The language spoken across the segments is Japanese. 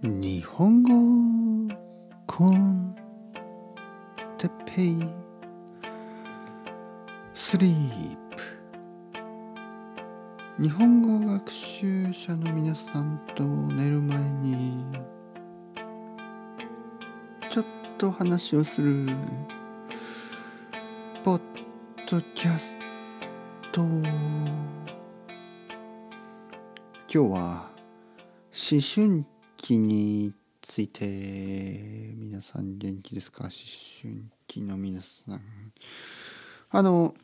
日本語コンテペイ。スリープ。日本語学習者の皆さんと寝る前にちょっと話をする。ポッドキャスト。今日は思春期。について皆さん元気ですか？思春期の皆さん。あの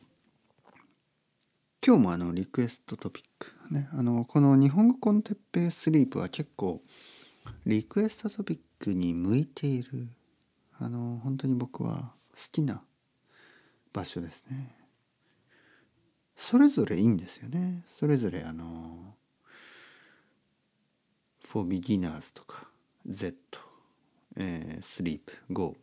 今日もあのリクエストトピックね。あのこの日本語コンテッペイスリープは結構リクエストトピックに向いている。あの本当に僕は好きな場所ですね。それぞれいいんですよね。それぞれあの for beginners とか Z、えー、sleep go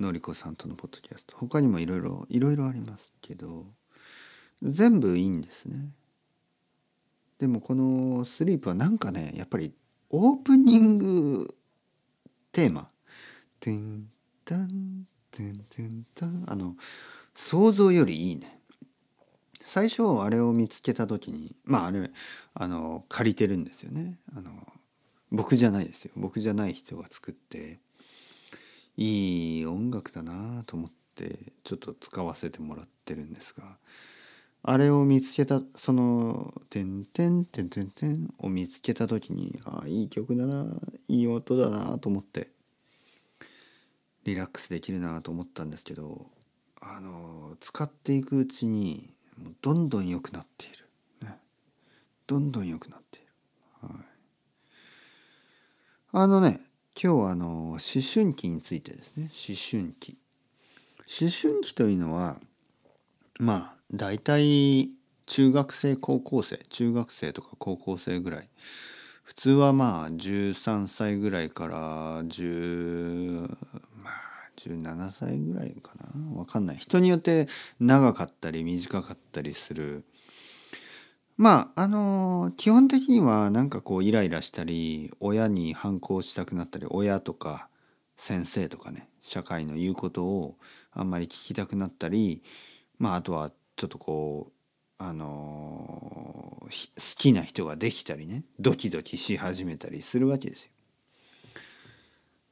のりこさんとのポッドキャスト。他にもいろいろいろいろありますけど全部いいんですね。でもこのスリープはなんかねやっぱりオープニングテーマ「てんたんてんてんたん」あの想像よりいいね。最初あれを見つけた時にまああれあの借りてるんですよね。あの僕じゃないですよ。僕じゃない人が作っていい音楽だなと思ってちょっと使わせてもらってるんですがあれを見つけたその「てんてんてんてんてん」を見つけた時にああいい曲だないい音だなと思ってリラックスできるなと思ったんですけどあの使っていくうちにもうどんどん良くなっている、ね、どんどん良くなっている。はい。あのね今日はあの思春期についてですね。思春期。思春期というのはまあ大体中学生高校生中学生とか高校生ぐらい。普通はまあ13歳ぐらいから10 17歳ぐらいかな。分かんない。人によって長かったり短かったりする。まああの基本的にはなんかこうイライラしたり親に反抗したくなったり親とか先生とかね社会の言うことをあんまり聞きたくなったりまああとはちょっとこうあの好きな人ができたりねドキドキし始めたりするわけですよ。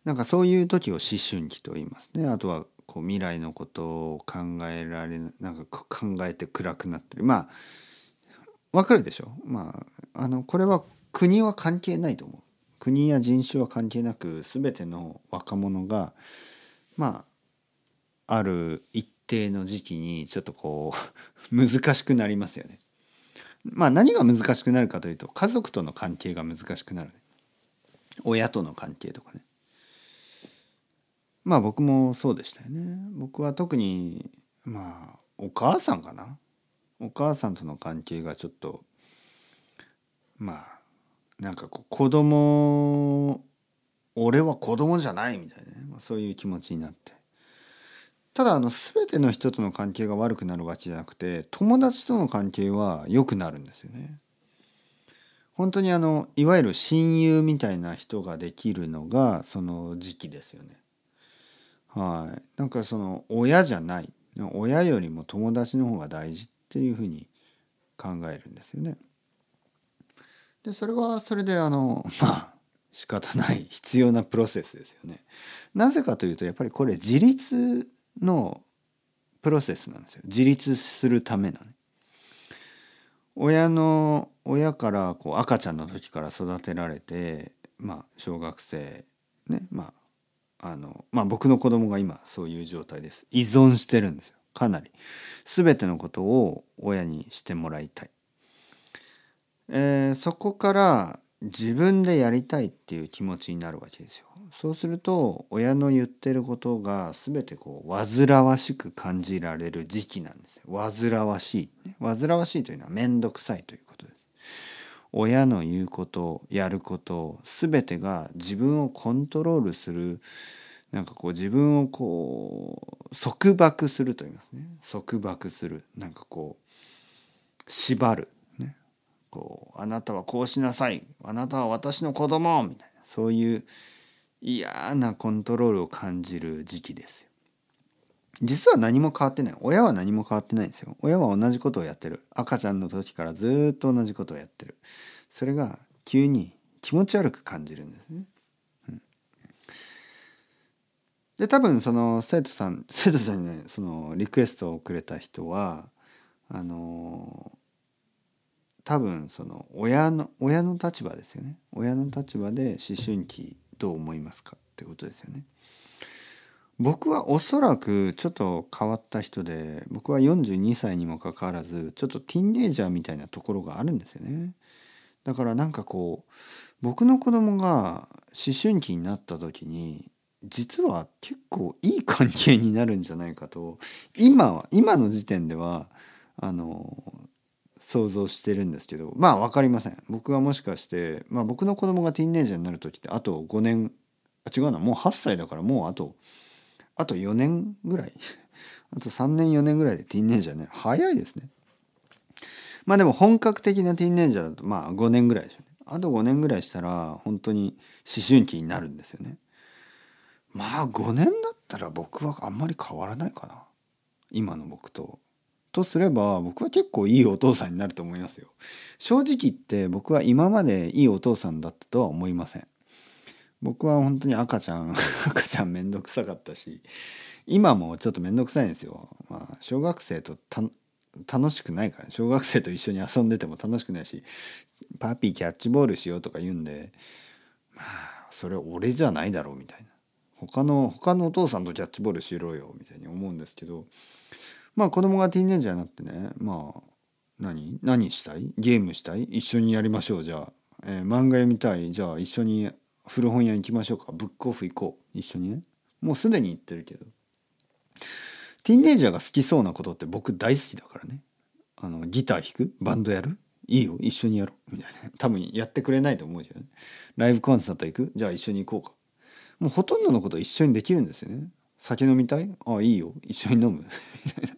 なんかそういう時を思春期と言いますね。あとはこう未来のことを考えられなんか考えて暗くなったりまあわかるでしょ？まああのこれは国は関係ないと思う国や人種は関係なく全ての若者がまあある一定の時期にちょっとこう 難しくなりますよね。まあ何が難しくなるかというと家族との関係が難しくなる、ね、親との関係とかね。まあ僕もそうでしたよね。僕は特にまあお母さんかなお母さんとの関係がちょっとまあなんかこう子供俺は子供じゃないみたいなね、そういう気持ちになってただあの全ての人との関係が悪くなるわけじゃなくて友達との関係は良くなるんですよね。本当にあのいわゆる親友みたいな人ができるのがその時期ですよね。はい、なんかその親じゃない親よりも友達の方が大事っていうふうに考えるんですよね。でそれはそれであの まあ仕方ない必要なプロセスですよね。なぜかというとやっぱりこれ自立のプロセスなんですよ。自立するためのね。親の親からこう赤ちゃんの時から育てられてまあ小学生ねまああのまあ僕の子供が今そういう状態です。依存してるんですよ。かなり。全てのことを親にしてもらいたい、えー、そこから自分でやりたいっていう気持ちになるわけですよ。そうすると親の言ってることが全てこう煩わしく感じられる時期なんですよ。煩わしい、ね、煩わしいというのは面倒くさいということ親の言うことやること全てが自分をコントロールするなんかこう自分をこう束縛すると言いますね。束縛する。なんかこう縛る、ね、こうあなたはこうしなさい。あなたは私の子供。みたいな。そういう嫌なコントロールを感じる時期ですよ。実は何も変わってない。親は何も変わってないんですよ。親は同じことをやってる。赤ちゃんの時からずっと同じことをやってる。それが急に気持ち悪く感じるんですね。うん、で多分その生徒さん 生徒さんにねそのリクエストをくれた人はあの多分その親の親の立場ですよね。親の立場で思春期どう思いますかってことですよね。僕はおそらくちょっと変わった人で僕は42歳にもかかわらずちょっとティーンエイジャーみたいなところがあるんですよね。だからなんかこう僕の子供が思春期になった時に実は結構いい関係になるんじゃないかと今は今の時点ではあの想像してるんですけどまあ分かりません僕はもしかして、まあ、僕の子供がティーンエイジャーになる時ってあと5年あ違うなもう8歳だからもうあとあと4年ぐらい あと3年4年ぐらいでティーンエイジャーね早いですねまあでも本格的なティーンエイジャーだとまあ5年ぐらいでしょうねあと5年ぐらいしたら本当に思春期になるんですよね。まあ5年だったら僕はあんまり変わらないかな今の僕と。とすれば僕は結構いいお父さんになると思いますよ。正直言って僕は今までいいお父さんだったとは思いません。僕は本当に赤ちゃん 赤ちゃんめんどくさかったし今もちょっとめんどくさいんですよ。まあ、小学生と楽しくないから、小学生と一緒に遊んでても楽しくないしパピーキャッチボールしようとか言うんでまあそれ俺じゃないだろうみたいな。他の他のお父さんとキャッチボールしろよみたいに思うんですけどまあ子供がティーンエイジャーになってねまあ何？何したい？ゲームしたい？一緒にやりましょうじゃあ、えー、漫画読みたい？じゃあ一緒に古本屋行きましょうか。ブックオフ行こう。一緒にね。もうすでに行ってるけど。ティーンエイジャーが好きそうなことって僕大好きだからね。あのギター弾く？バンドやる？いいよ。一緒にやろう。みたいな。多分やってくれないと思うけどね。ライブコンサート行く？じゃあ一緒に行こうか。もうほとんどのこと一緒にできるんですよね。酒飲みたい？ああいいよ。一緒に飲む？みたいな。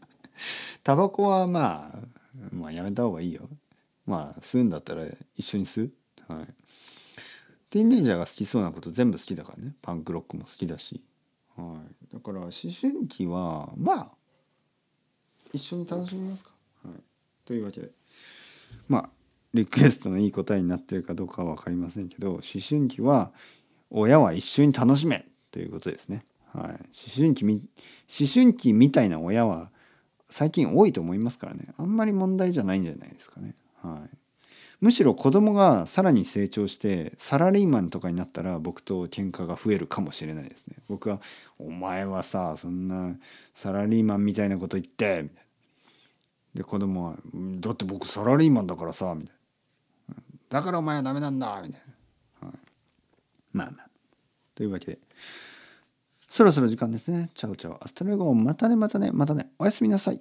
タバコはまあまあやめた方がいいよ。まあ吸うんだったら一緒に吸う？はい。ティーンエイジャーが好きそうなこと全部好きだからね。パンクロックも好きだし。はい、だから思春期はまあ一緒に楽しみますか、はい、というわけで。まあリクエストのいい答えになってるかどうかは分かりませんけど思春期は親は一緒に楽しめということですね。はい、思春期み思春期みたいな親は最近多いと思いますからね。あんまり問題じゃないんじゃないですかね。はい。むしろ子供がさらに成長してサラリーマンとかになったら僕と喧嘩が増えるかもしれないですね。僕は「お前はさそんなサラリーマンみたいなこと言って」みたいな。で子供は「だって僕サラリーマンだからさ」みたいな。だからお前はダメなんだみたいな。はい、まあまあ。というわけでそろそろ時間ですね。チャオチャオ。 hasta luego またねまたねまたね。おやすみなさい。